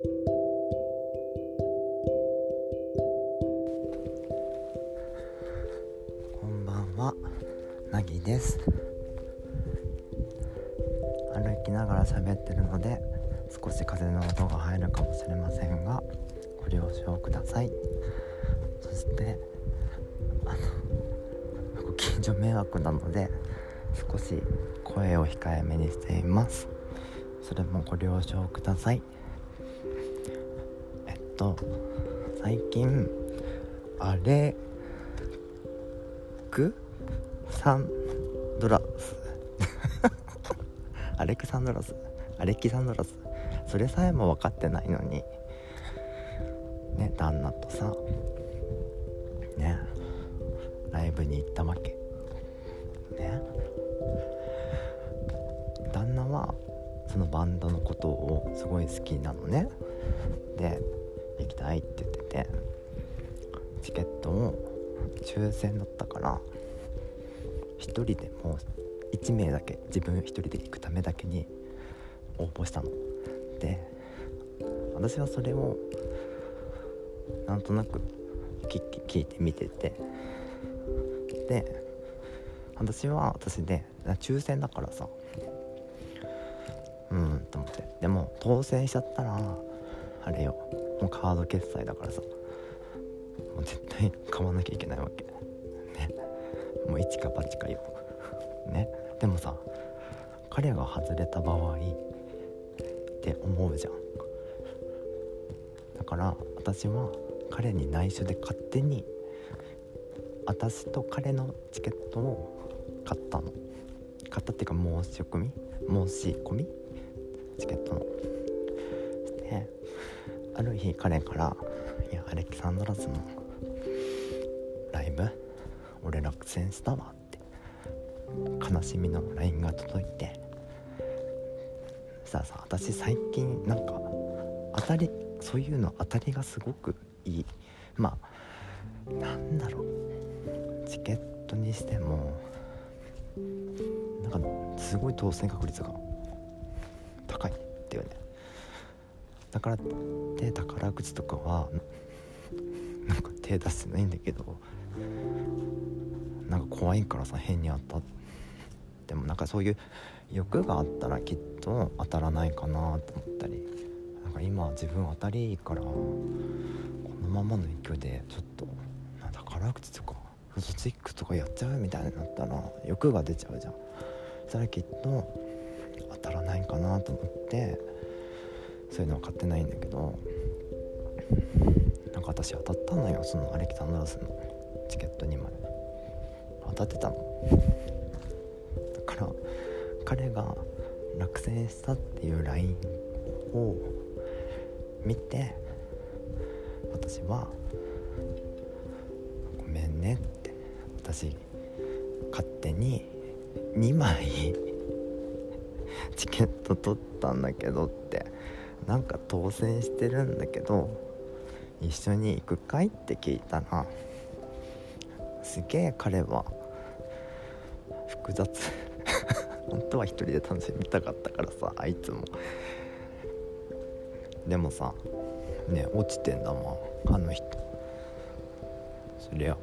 こんばんは。なぎです。歩きながら喋ってるので少し風の音が入るかもしれませんがご了承ください。そしてあのご近所迷惑なので少し声を控えめにしています。それもご了承ください。と。最近あれクサンドラス。アレクサンドラス。アレキサンドラス。それさえも分かってないのに。ね旦那とさ。ね。ライブに行ったわけ。ね。旦那はそのバンドのことをすごい好きなのね。抽選だったから1人でもう1名だけ自分1人で行くためだけに応募したの。で私はそれをなんとなく聞いて見てて。で私は私で抽選だからさ。うんと思って。でも当選しちゃったらあれよ。もうカード決済だからさ。もう絶対買わなきゃいけないわけ。ね。もう一か八かよ。ね。でもさ彼が外れた場合って思うじゃん。だから私は彼に内緒で勝手に私と彼のチケットを買ったの。買ったっていうか申し込み？申し込み？チケットの。である日彼から「いやアレキサンドラスのライブ？俺落選したわ」って。悲しみの LINE が届いて。さあさあ私最近なんか当たりそういうの当たりがすごくいい。まあなんだろう。チケットにしてもなんかすごい当選確率が高いっていうね。だからって宝くじとかは手出してないんだけどなんか怖いからさ変に当たってもなんかそういう欲があったらきっと当たらないかなと思ったりなんか今自分当たりいいからこのままの勢いでちょっとなんだ宝くじとかフトチックとかやっちゃうみたいになったら欲が出ちゃうじゃん。そしたらきっと当たらないかなと思ってそういうのは買ってないんだけど。私当たったのよそのアレキサンドラスのチケット2枚当たってたのだから彼が落選したっていう LINE を見て私は「ごめんね」って私勝手に2枚チケット取ったんだけどってなんか当選してるんだけど一緒に行くかい？って聞いたらすげえ彼は。複雑。本当は一人で楽しみたかったからさあいつも。でもさね落ちてんだもん。あの人。そりゃ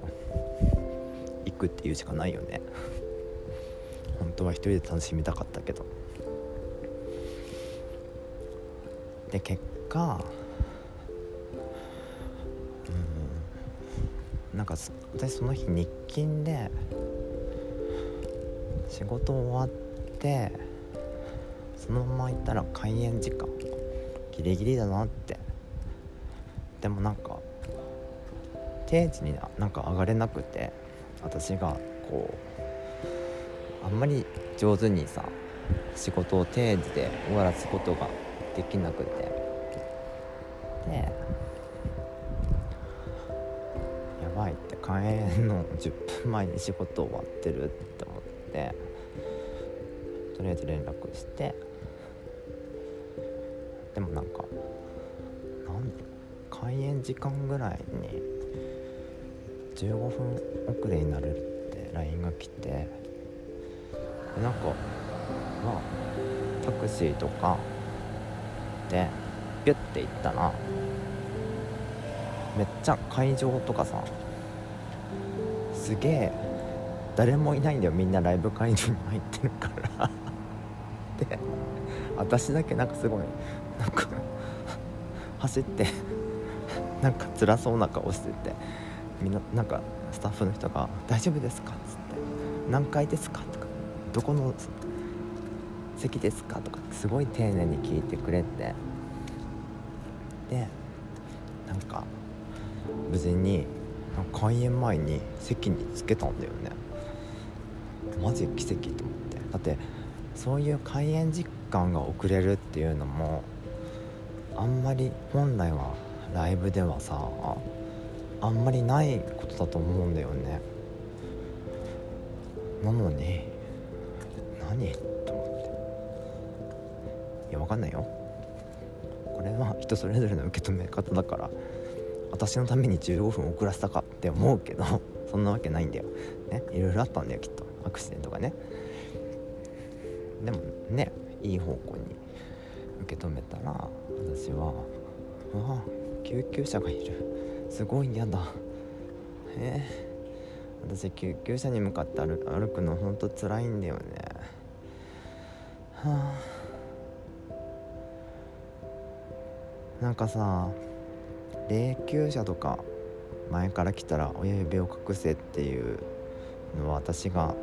行くって言うしかないよね。本当は一人で楽しみたかったけど。で結果か私その日日勤で仕事終わってそのまま行ったら開演時間。ギリギリだなって。でもなんか定時になんか上がれなくて私がこうあんまり上手にさ仕事を定時で終わらすことができなくて。前に仕事終わってるって思ってとりあえず連絡してでもなんかなんだろう開演時間ぐらいに15分遅れになるって LINE が来てでなんかまあタクシーとかでピュッて行ったらめっちゃ会場とかさすげえ誰もいないんだよみんなライブ会場に入ってるから で私だけなんかすごいなんか走ってなんか辛そうな顔しててみんななんかスタッフの人が「大丈夫ですか?」っつって「何階ですか?」とか「どこの席ですか?」とかすごい丁寧に聞いてくれてでなんか無事に開演前に席につけたんだよね。マジ奇跡と思って。だってそういう開演実感が遅れるっていうのもあんまり本来はライブではさあんまりないことだと思うんだよね。なのに何と思って。いやわかんないよ。これは人それぞれの受け止め方だから。私のために15分遅らせたかって思うけど そんなわけないんだよ。ねいろいろあったんだよきっと。アクシデントがね。でもねいい方向に受け止めたら私は「うわ救急車がいる。すごい嫌だ。えー、私救急車に向かって歩歩くのほんと辛いんだよね。はあ。なんかさ霊柩車とか前から来たら親指を隠せっていうのは私が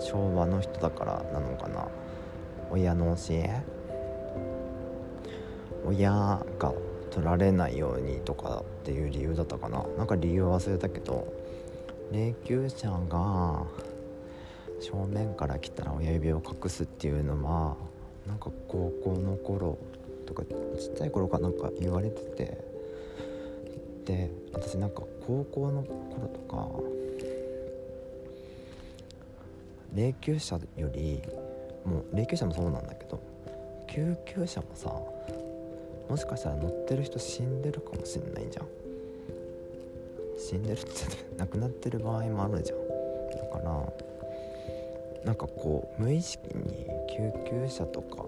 昭和の人だからなのかな。親の教え？親が取られないようにとかっていう理由だったかな。なんか理由忘れたけど霊柩車が正面から来たら親指を隠すっていうのはなんか高校の頃とかちっちゃい頃かなんか言われててで私なんか高校の頃とか霊柩車よりもう霊柩車もそうなんだけど救急車もさもしかしたら乗ってる人死んでるかもしんないじゃん。死んでるって亡くなってる場合もあるじゃん。だからなんかこう無意識に救急車とか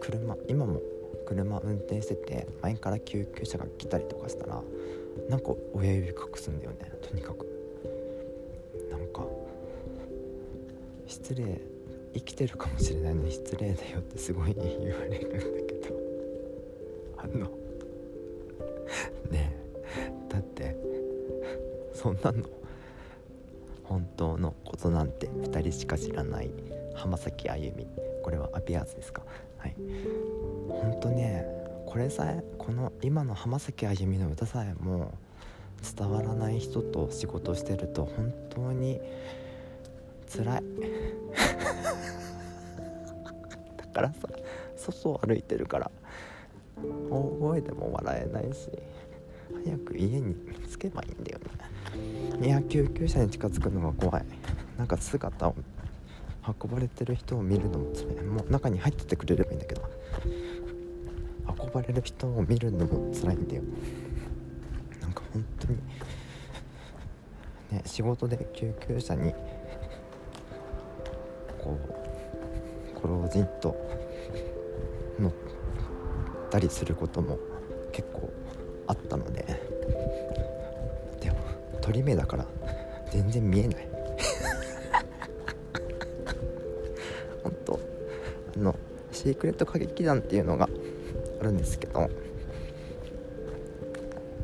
車今も車運転してて前から救急車が来たりとかしたらなんか親指隠すんだよねとにかく。なんか失礼生きてるかもしれないのに失礼だよってすごい言われるんだけど。あのねえだってそんなの本当のことなんて2人しか知らない。浜崎あゆみ。これはアピアーズですか？はい。ほんとねこれさえこの今の浜崎あゆみの歌さえも伝わらない人と仕事してると本当に辛い。だからさ外を歩いてるから大声でも笑えないし早く家に着けばいいんだよね。いや救急車に近づくのが怖い。なんか姿を運ばれてる人を見るのも辛い。もう中に入っててくれればいいんだけど。運ばれる人を見るのも辛いんだよ。なんか本当にね仕事で救急車にこうご老人と乗ったりすることも結構あったので。でも鳥目だから全然見えない。シークレット歌劇団っていうのがあるんですけど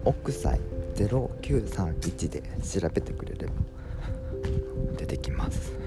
奥祭0931で調べてくれれば出てきます。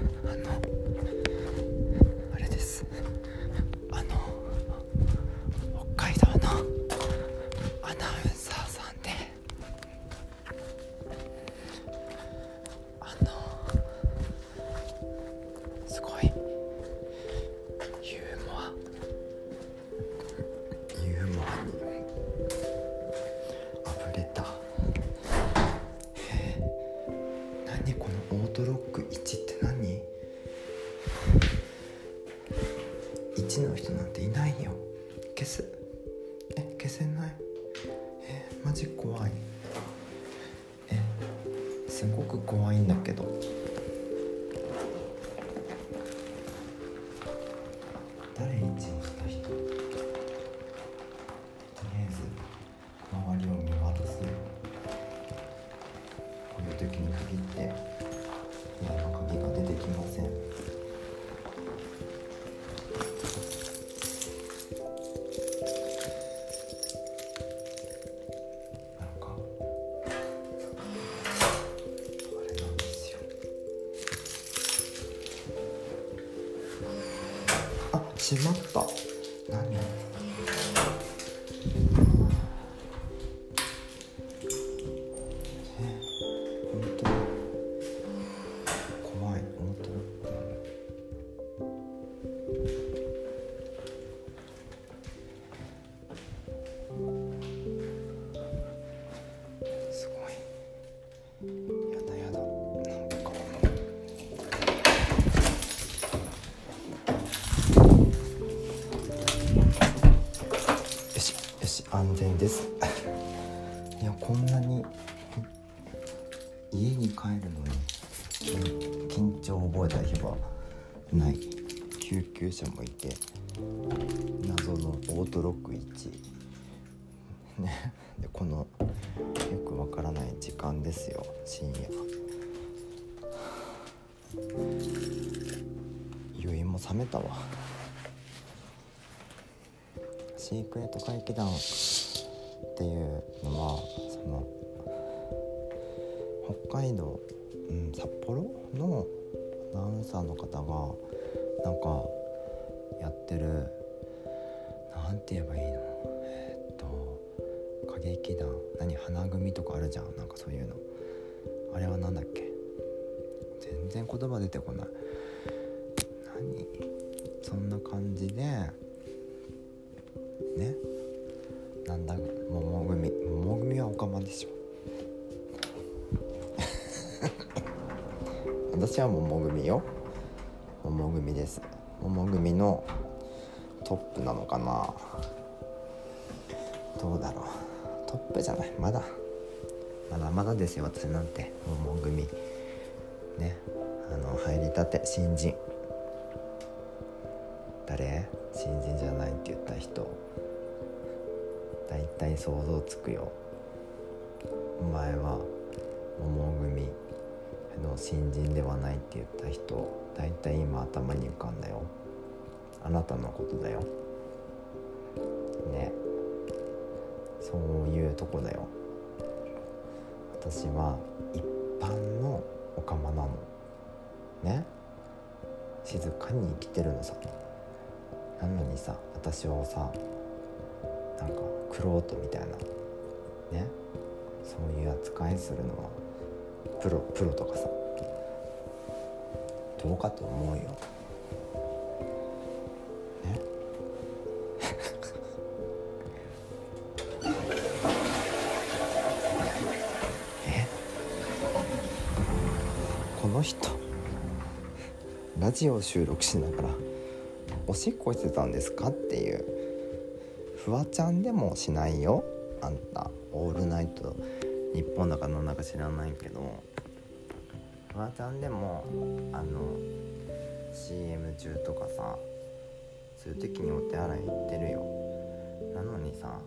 しまった。です。いやこんなに家に帰るのに緊張を覚えた日はない。救急車もいて謎のオートロック1ね。でこのよくわからない時間ですよ深夜。酔いも冷めたわ。シークレット怪奇団っていうのはその北海道、うん、札幌のアナウンサーの方がなんかやってるなんて言えばいいの？えー、っと歌劇団何花組とかあるじゃん？なんかそういうの。あれは何だっけ？全然言葉出てこない。何？そんな感じでね？私は桃組よ。桃組です。桃組のトップなのかな。どうだろう。トップじゃない。まだ。まだまだですよ。私なんて。桃組。ね。あの入りたて。新人。誰？新人じゃないって言った人。大体想像つくよ。お前は桃組。の新人ではないって言った人大体今頭に浮かんだよ。あなたのことだよ。ね。そういうとこだよ。私は一般のオカマなの。ね。静かに生きてるのさ。なのにさ私をさなんかクロートみたいな。ね。そういう扱いするのはプロプロとかさ。どうかと思うよ。ね。え？この人。ラジオ収録しながらおしっこしてたんですかっていう。フワちゃんでもしないよ。あんた。オールナイト。日本だかなんだか知らないけどフワちゃんでもあの CM 中とかさそういう時にお手洗い行ってるよ。なのにさ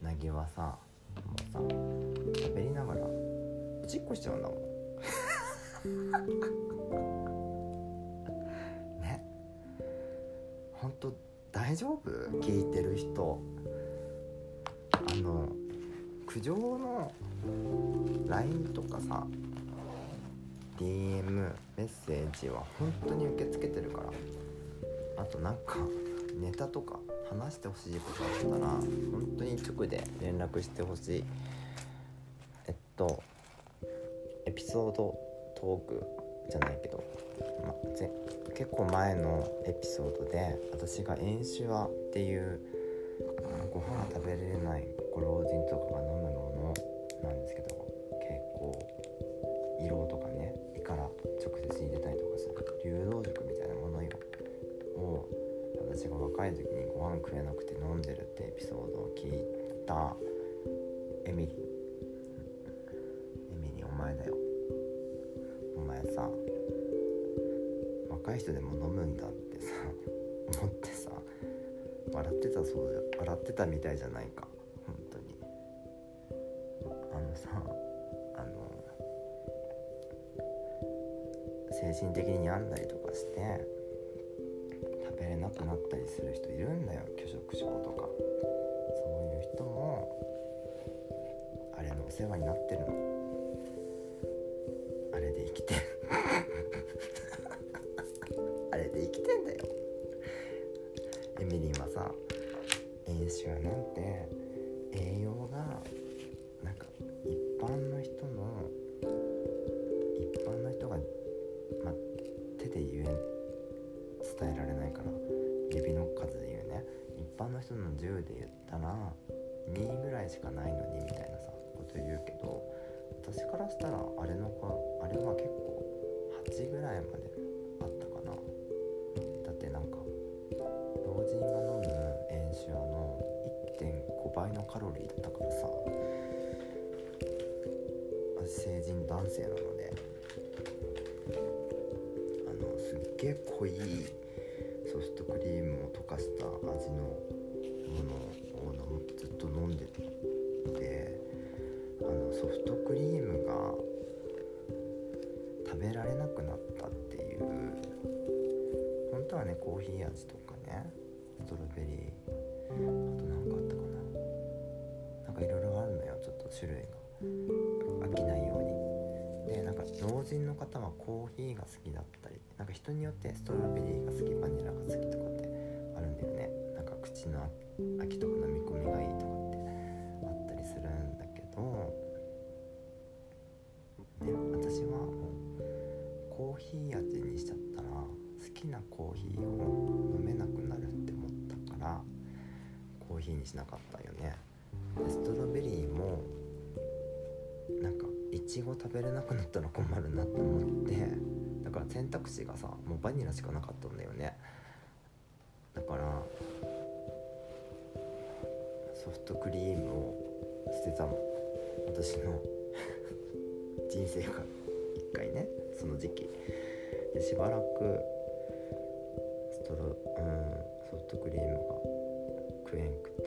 なぎはさもうさ喋りながらおしっこしちゃうんだもん。ね。ほんと大丈夫？聞いてる人。苦情の LINE とかさ DM メッセージは本当に受け付けてるからあとなんかネタとか話してほしいことあったら本当に直で連絡してほしい。えっとエピソードトークじゃないけど、ま、ぜ結構前のエピソードで私が遠酒はっていうご飯食べれないご老人とかが飲むにご飯食えなくて飲んでるってエピソードを聞いた。エミリーエミリーお前だよ。お前さ若い人でも飲むんだってさ 思ってさ笑ってたそうじゃ笑ってたみたいじゃないか。本当に。あのさあの精神的に病んだりとかしてくなったりする人いるんだよ。拒食症とか。そういう人もあれのお世話になってるの。しかないのにみたいなさこと言うけど私からしたらあれのかあれは結構8ぐらいまであったかな。だってなんか老人が飲む塩酒の1.5倍のカロリーだったからさ。成人男性なので。あのすっげえ濃いソフトクリームが食べられなくなったっていう。本当はねコーヒー味とかねストロベリー。あと何かあったかな。なんかいろいろあるのよちょっと種類が。飽きないように。でなんか老人の方はコーヒーが好きだったりなんか人によってストロベリーが好きバニラが好きとかってあるんだよね。なんか口の飽きとかにしなかったよね。ストロベリーもなんかいちご食べれなくなったら困るなって思ってだから選択肢がさもうバニラしかなかったんだよね。だからソフトクリームを捨てたの。私の 人生が一回ねその時期。でしばらくストロうんソフトクリームが食えんくて。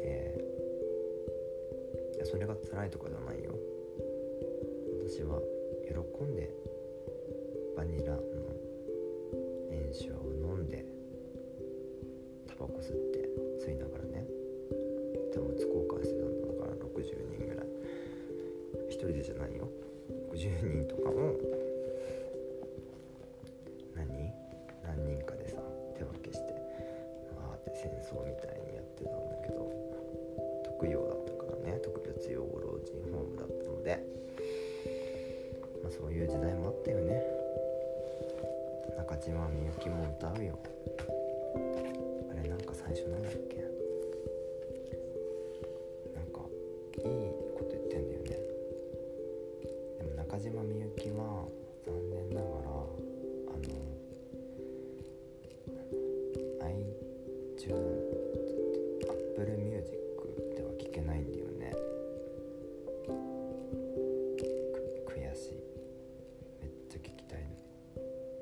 それが辛いとかじゃないよ。私は喜んでバニラの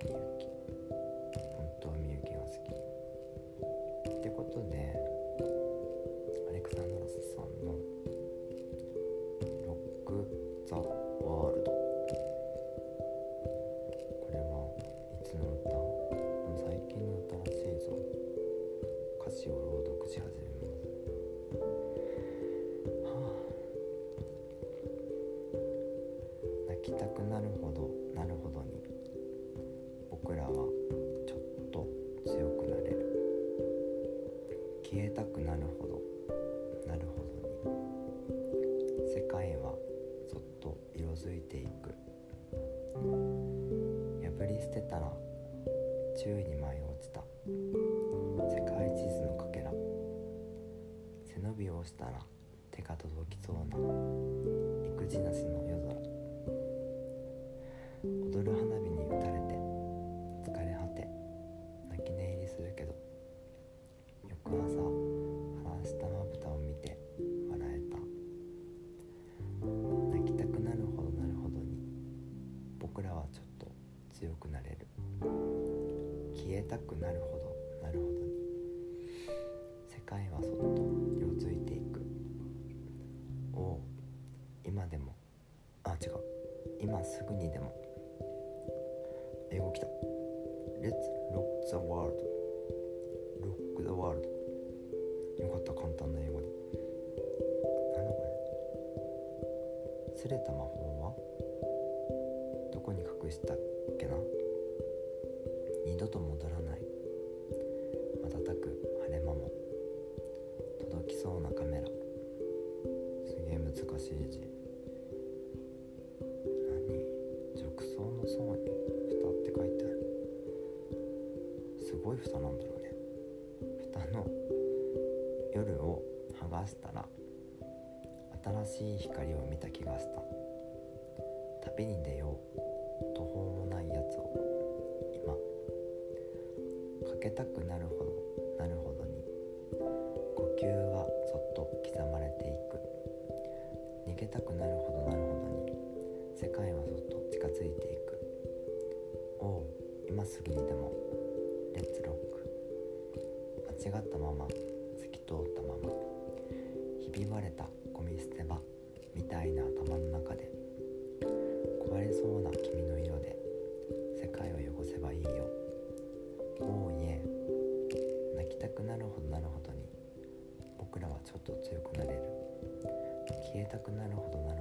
みゆでも。英語来た。Let's rock the world. Rock the world. よかった簡単な英語で。なんだこれ。すれた魔法は？どこに隠したっけな？二度と戻らない。蓋なんだろうね。蓋の夜を剥がしたら新しい光を見た気がした。旅に出よう途方もないやつを今かけたくなるほどなるほどに呼吸はそっと刻まれていく。逃げたくなるほどなるほどに世界はそっと近づいていく。おお今すぐにでも。間違ったまま透き通ったままひび割れたゴミ捨て場みたいな頭の中で壊れそうな君の色で世界を汚せばいいよ。おおいえ。泣きたくなるほどなるほどに僕らはちょっと強くなれる。消えたくなるほどなるほど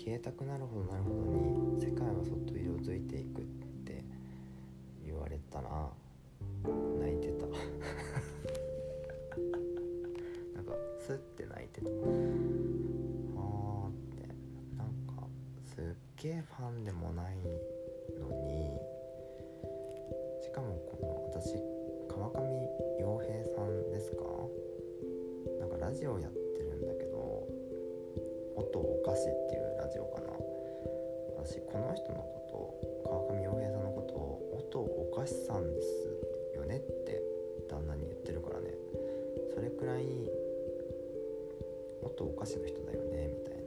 消えたくなるほどなるほどに世界はそっと色づいていくらいもっとおかしの人だよねみたいな。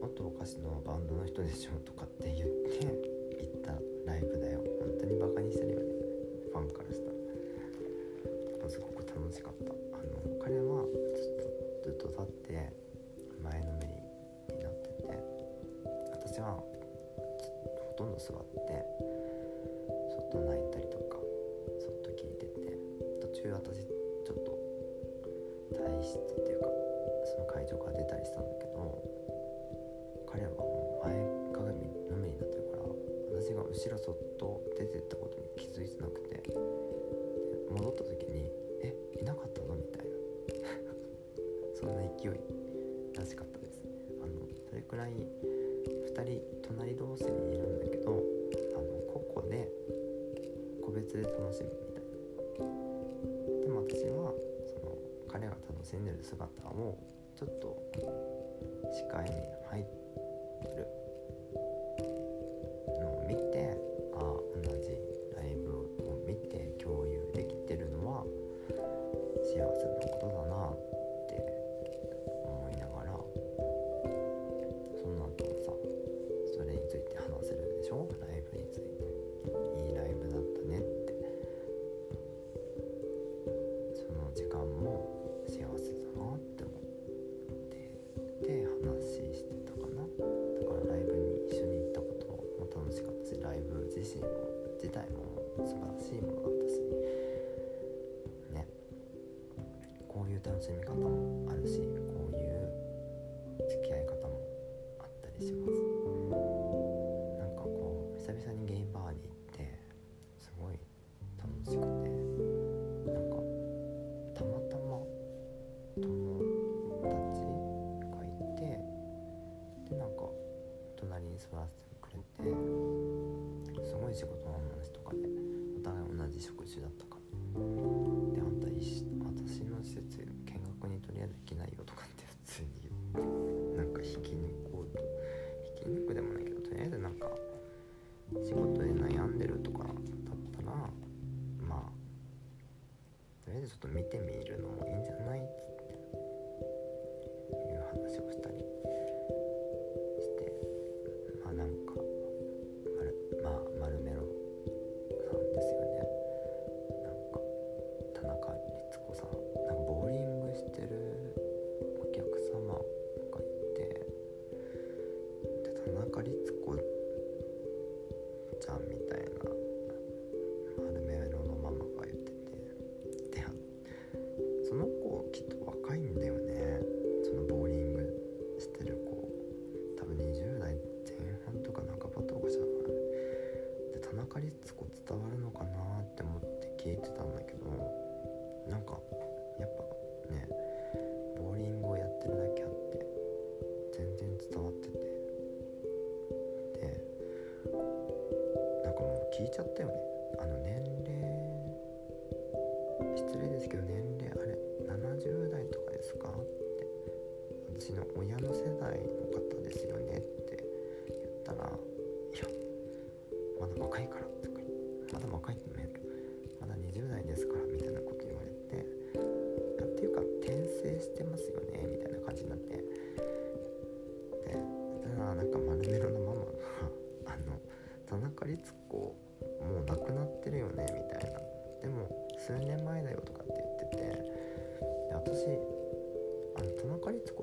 もっとおかしのバンドの人でしょとかって言って。私が後ろそっと出てったことに気づいてなくて戻った時に「えいなかったの?」みたいな そんな勢いらしかったですあのそれくらい2人隣同士にいるんだけどあの個々で個別で楽しむみたいなでも私はその彼が楽しんでる姿をちょっと視界に入る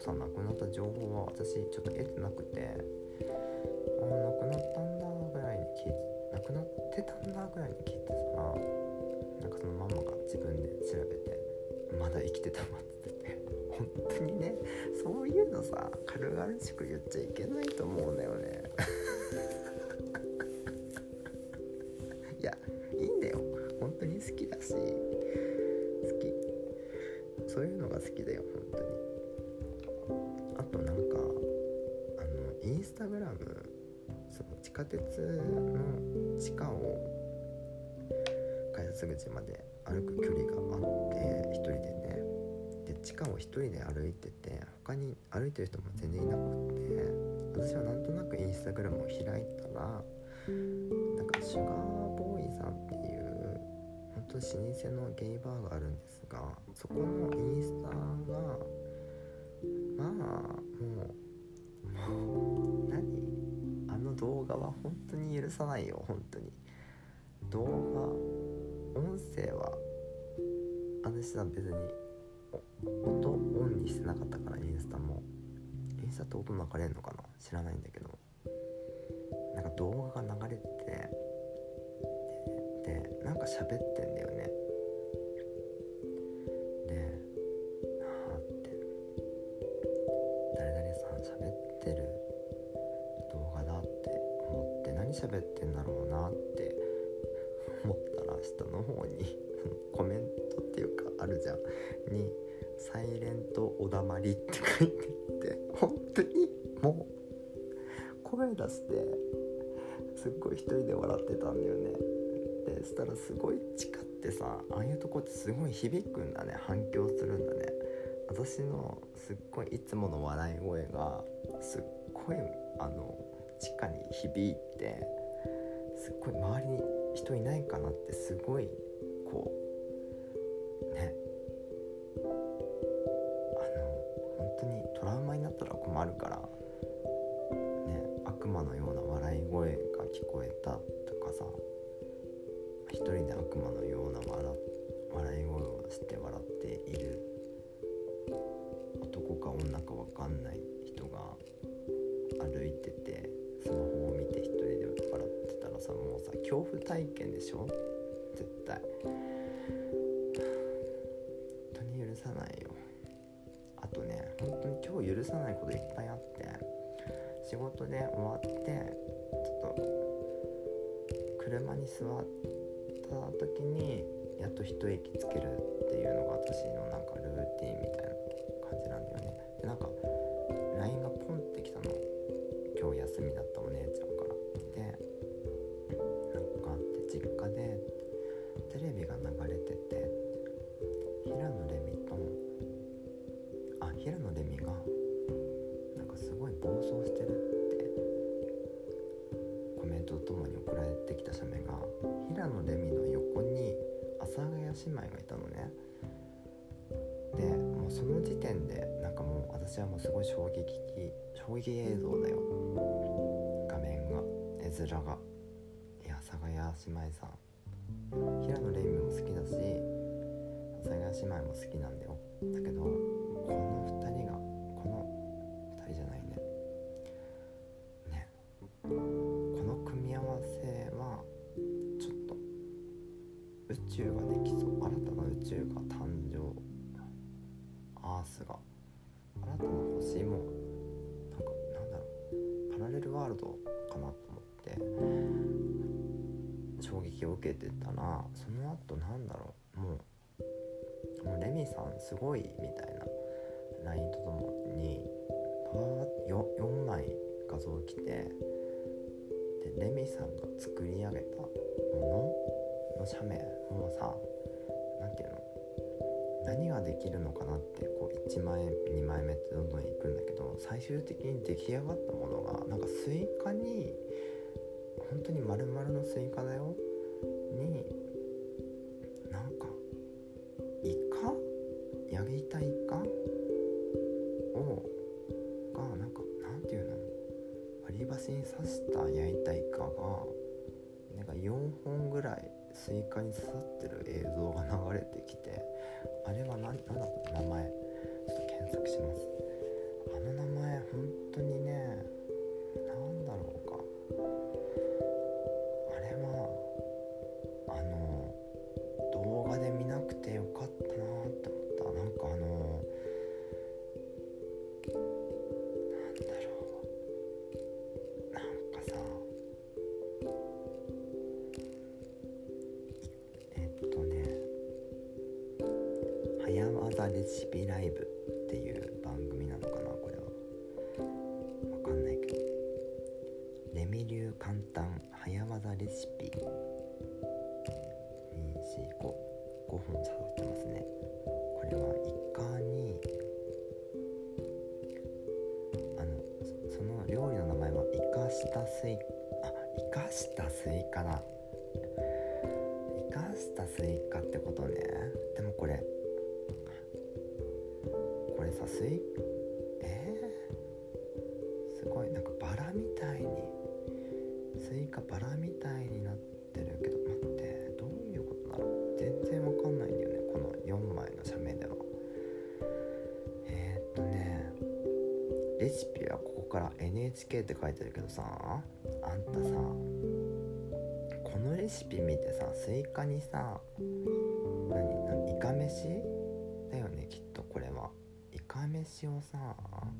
さん亡くなった情報は私ちょっと得てなくてああ亡くなったんだぐらいに聞い亡くなってたんだぐらいに聞いてたらなんかそのママが自分で調べてまだ生きてたまっててて本当にねそういうのさ軽々しく言っちゃいけない鉄の地下を改札口まで歩く距離があって一人でねで地下を一人で歩いてて他に歩いてる人も全然いなくって私はなんとなくインスタグラムを開いたらなんかシュガーボーイさんっていう本当老舗のゲイバーがあるんですがそこのインスタがまあもう動画は本当に許さないよ本当に。動画音声は私は別に音オンにしてなかったからインスタも。インスタって音流れるのかな？知らないんだけど。なんか動画が流れててででなんか喋ってんだよね。喋ってんだろうなって思ったら下の方にコメントっていうかあるじゃん。に「サイレントおだまり」って書いてって本当にもう声出してすっごい一人で笑ってたんだよね。でそしたらすごい地下ってさああいうとこってすごい響くんだね。反響するんだね。私のすっごいいつもの笑い声がすっごいあの地下に響いてすっごい周りに人いないかなってすごいこうね。あの本当にトラウマになったら困るからね悪魔のような笑い声が聞こえたとかさ一人で悪魔のような笑笑い声をして笑っている男か女か分かんない人が歩いててさもうさ恐怖体験でしょ？絶対。本当に許さないよ。あとね本当に今日許さないこといっぱいあって仕事で終わってちょっと車に座った時にやっと一息つけるっていうのが私のなんかルーティンみたいな感じなんだよね。姉妹がいたのね。でもうその時点でなんかもう私はもうすごい衝撃衝撃映像だよ。画面が。絵面が。いや阿佐ヶ谷姉妹さん。平野レイミも好きだし阿佐ヶ谷姉妹も好きなんだよ。だけど受けてたらその後なんだろう。もうもうレミさんすごいみたいな。LINE とともにパワー 4, 4枚画像来てでレミさんが作り上げたもの？の写メもうさ何て言うの？何ができるのかなってこう1枚2枚目ってどんどんいくんだけど最終的に出来上がったものがなんかスイカに本当に丸々のスイカだよ。きて。レシピライブ」っていう番組なのかなこれは。わかんないけど。レミ流簡単早技レシピ。245 5本刺さってますね。これはイカにあのその料理の名前はイカしたスイあイカしたスイカだ。イカしたスイカってことね。でもこれさスイえー、すごい。なんかバラみたいにスイカバラみたいになってるけど待ってどういうことだろう？全然わかんないんだよねこの4枚の写メでは。えー、っとねレシピはここから NHK って書いてるけどさあんたさこのレシピ見てさスイカにさ何何イカ飯？カ飯をさ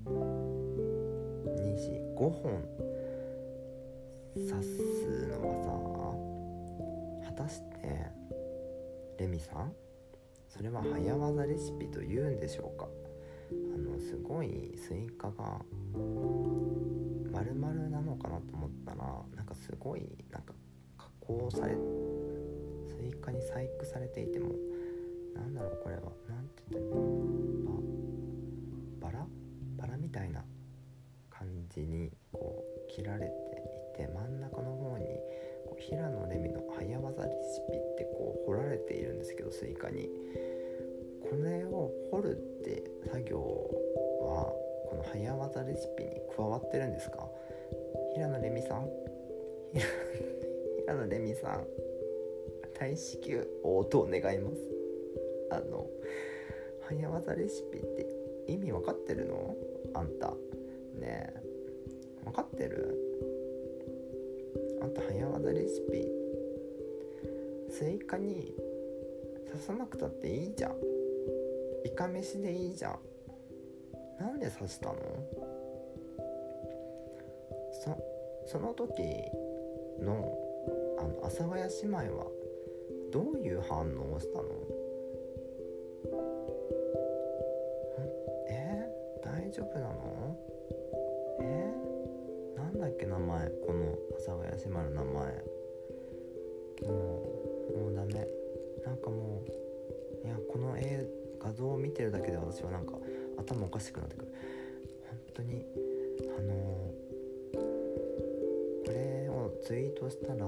2時5本刺すのはさ果たしてレミさん？それは早技レシピと言うんでしょうか？あのすごいスイカが丸々なのかなと思ったらなんかすごいなんか加工されスイカに細工されていてもなんだろうこれは。なんて言ったらいいの？たいな感じにこう切られていて真ん中の方にこう平野レミの早技レシピってこう彫られているんですけどスイカに。これを彫るって作業はこの早技レシピに加わってるんですか？平野レミさん？平野レミさん。大至急応答願います。あの早技レシピって意味分かってるの？あんた。ねえ。分かってる？あんた早技レシピ。スイカに刺さなくたっていいじゃん。イカ飯でいいじゃん。なんで刺したの？そその時のあの阿佐ヶ谷姉妹はどういう反応をしたの？丈夫なの？え？なんだっけ名前？この阿佐ヶ谷姉妹の名前。もうもうダメ。なんかもういやこの絵画像を見てるだけで私はなんか頭おかしくなってくる。本当にあのこれをツイートしたら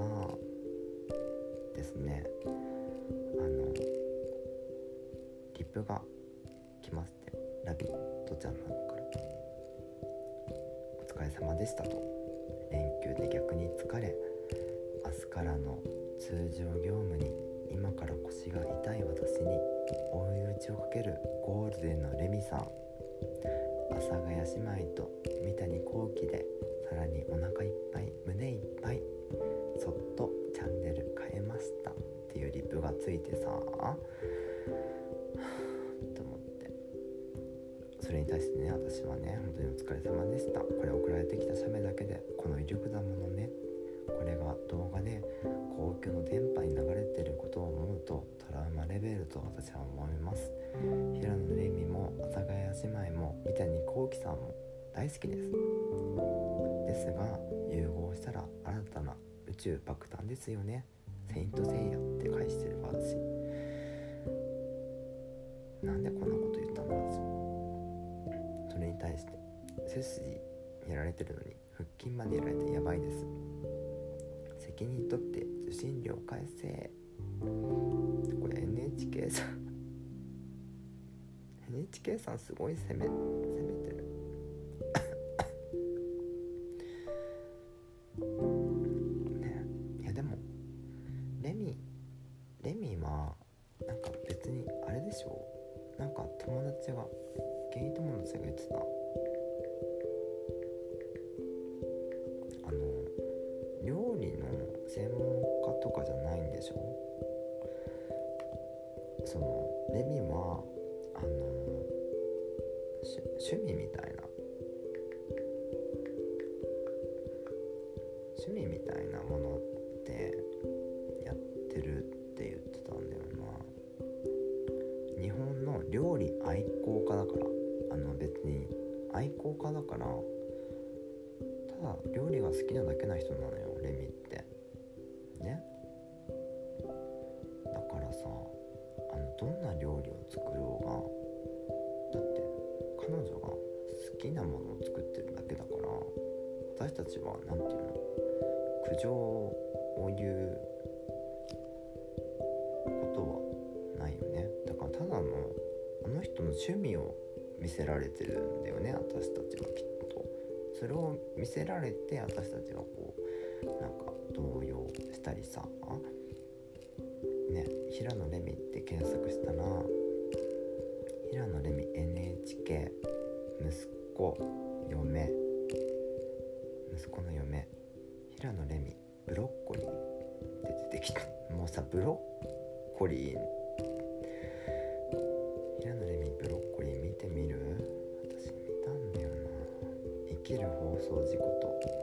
ですねあのリプが来まして「ラビット!」ちゃんなのから様でしたと。連休で逆に疲れ明日からの通常業務に今から腰が痛い私に追い打ちをかけるゴールデンのレミさん。阿佐ヶ谷姉妹と三谷幸喜でさらにお腹いっぱい胸いっぱいそっとチャンネル変えました。っていうリプがついてさ。それに対してね私はね本当にお疲れ様でした。これ送られてきた写メだけでこの威力だものね。これが動画で公共の電波に流れてることを思うとトラウマレベルと私は思います。平野レミも阿佐ヶ谷姉妹も三谷幸喜さんも大好きです。ですが融合したら新たな宇宙爆弾ですよね。セイントセイヤって返してる私背筋やられてるのに腹筋までやられてやばいです。責任取って受信料返せ。これ NHK さん。NHK さんすごい攻め攻めてる。ねいやでもレミレミはなんか別にあれでしょ。なんか友達がゲイ友達が言ってた。趣味みたいな。趣味みたいなものってやってるって言ってたんだよな。日本の料理愛好家だから。あの別に愛好家だから。ただ料理が好きなだけな人なのよレミっちは何て言うの苦情を言うことはないよね。だからただのあの人の趣味を見せられてるんだよね。私たちはきっと。それを見せられて私たちはこうなんか動揺したりさ。ね平野レミって検索したらきる放送事故と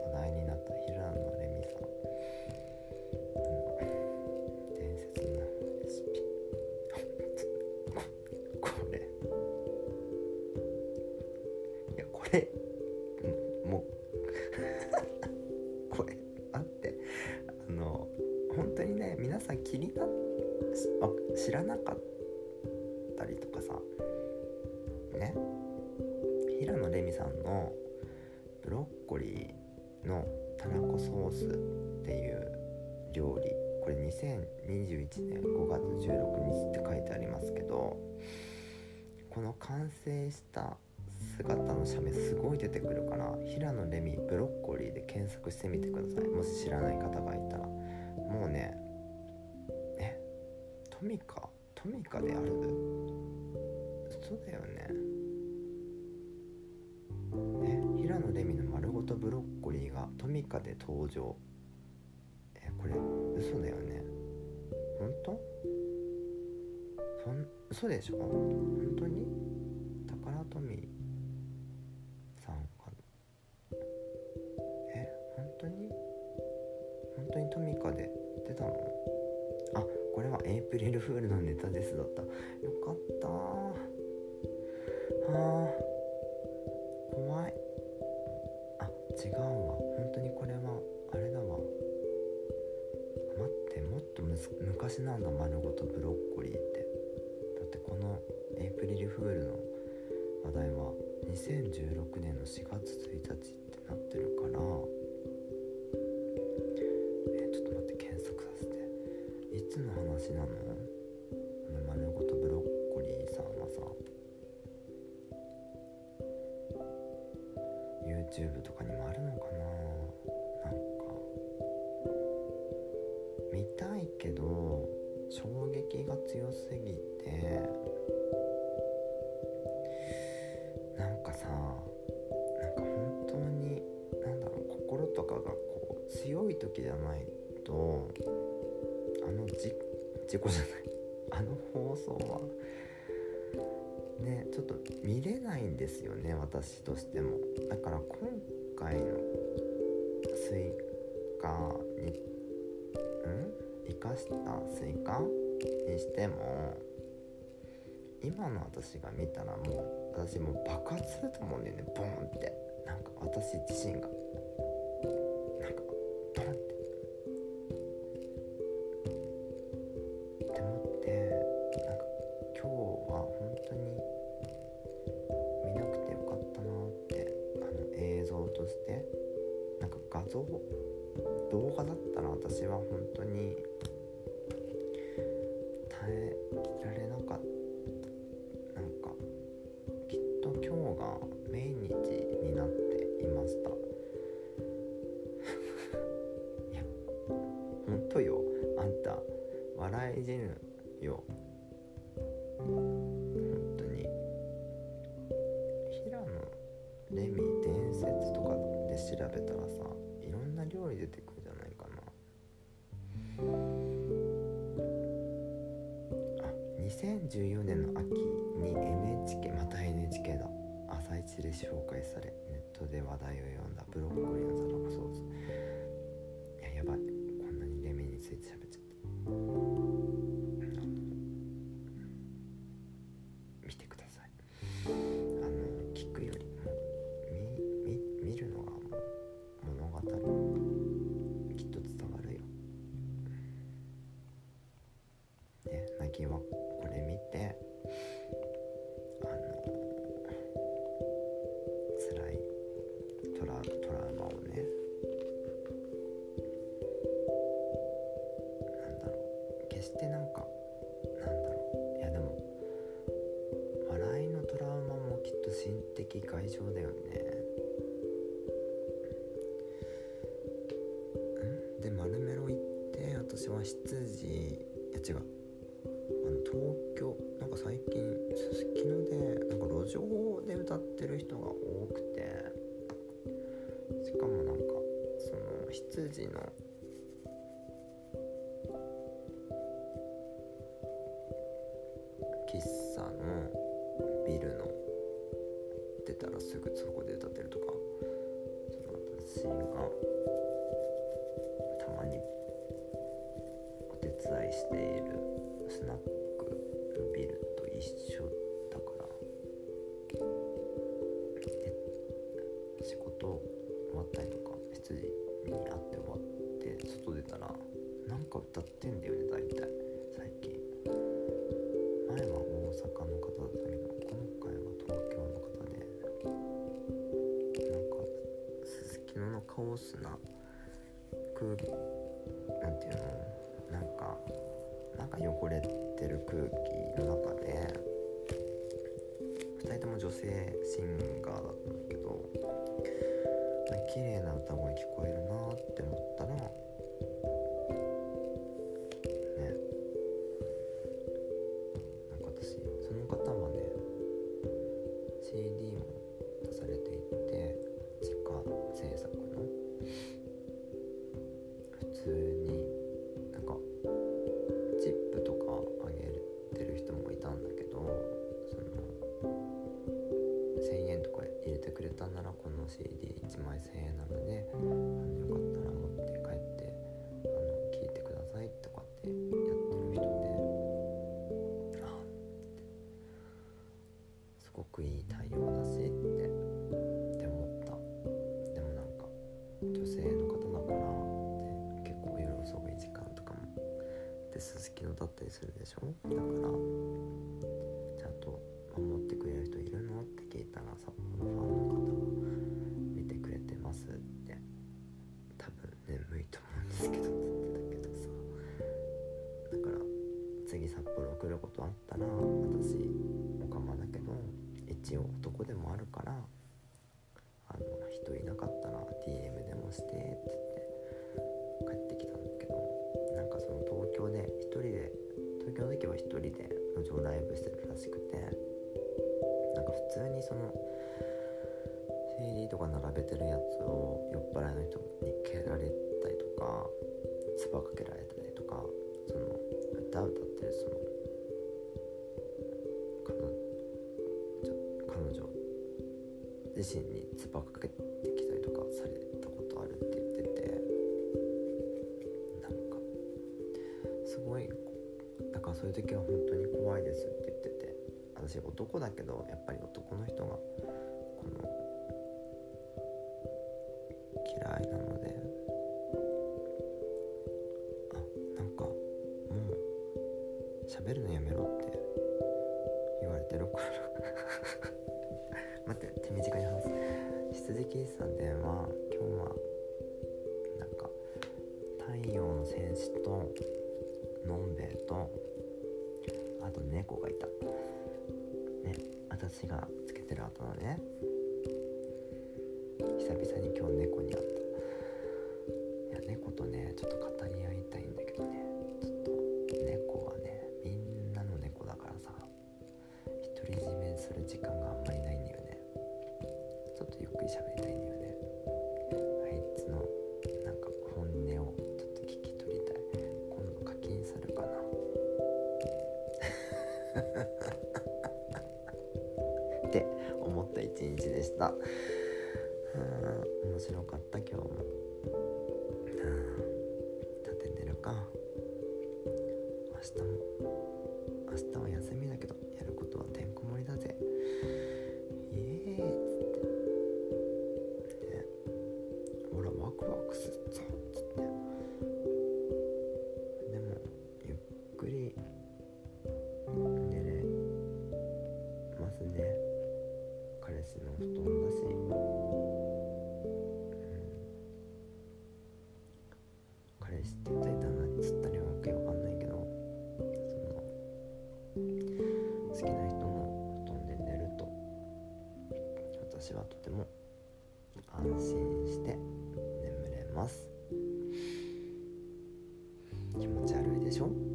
かである。そうだよね。ね平野レミの丸ごとブロッコリーがトミカで登場。えこれ嘘だよね。本当？そん嘘でしょ？本当に？タカラトミープリルフールのネタですだった。よかった。はあ。怖い。あ違うわ。本当にこれはあれだわ。待ってもっとむ昔なんだ丸ごとブロッコリーって。だってこのエイプリルフールの話題は2016年の4月1日ってなってるから。つの話なの？この丸ごとブロッコリーさんはさ YouTube とか事故じゃない？あの放送はねちょっと見れないんですよね私としても。だから今回のスイカにん？生かしたスイカにしても今の私が見たらもう私もう爆発すると思うんだよねボーンって。なんか私自身が。動画だったら私は本当に。耐えられなかった。なんかきっと今日が命日になっていました。いや本当よ。あんた笑い死ぬよ。本当に。平野レミ伝説とかで調べたらさいろんな料理出て2014年の秋に NHK また NHK だ。朝一で紹介されネットで話題を呼んだブロッコリーのザラダソース。私は執事いや違う。あの東京なんか最近すすきのでなんか路上で歌ってる人が多くてしかもなんかその執事のれてくれたならこの CD1 枚1,000円なのであのったら私。オカマだけど一応男でもあるからあの人いなかったら DM でもしてって言って帰ってきたんだけどなんかその東京で1人で東京の時は1人で路上ライブしてるらしくてなんか普通にその CD とか並べてるやつを酔っ払いの人に蹴られたりとか唾かけられたりとかその歌歌ってるその彼女自身に唾かけてきたりとかされたことあるって言っててなんかすごいだからそういう時は本当に怖いですって言ってて私男だけどやっぱり男の人喫茶店は今日はなんか太陽の戦士とのんべえとあと猫がいた。ね私がつけてる頭ね。久々に今日猫に会った。いや猫とねちょっと語り合いたいんだけどね。ちょっと猫はねみんなの猫だからさ独り占めする時間があんまりピー喋りたい心して眠れます。気持ち悪いでしょ？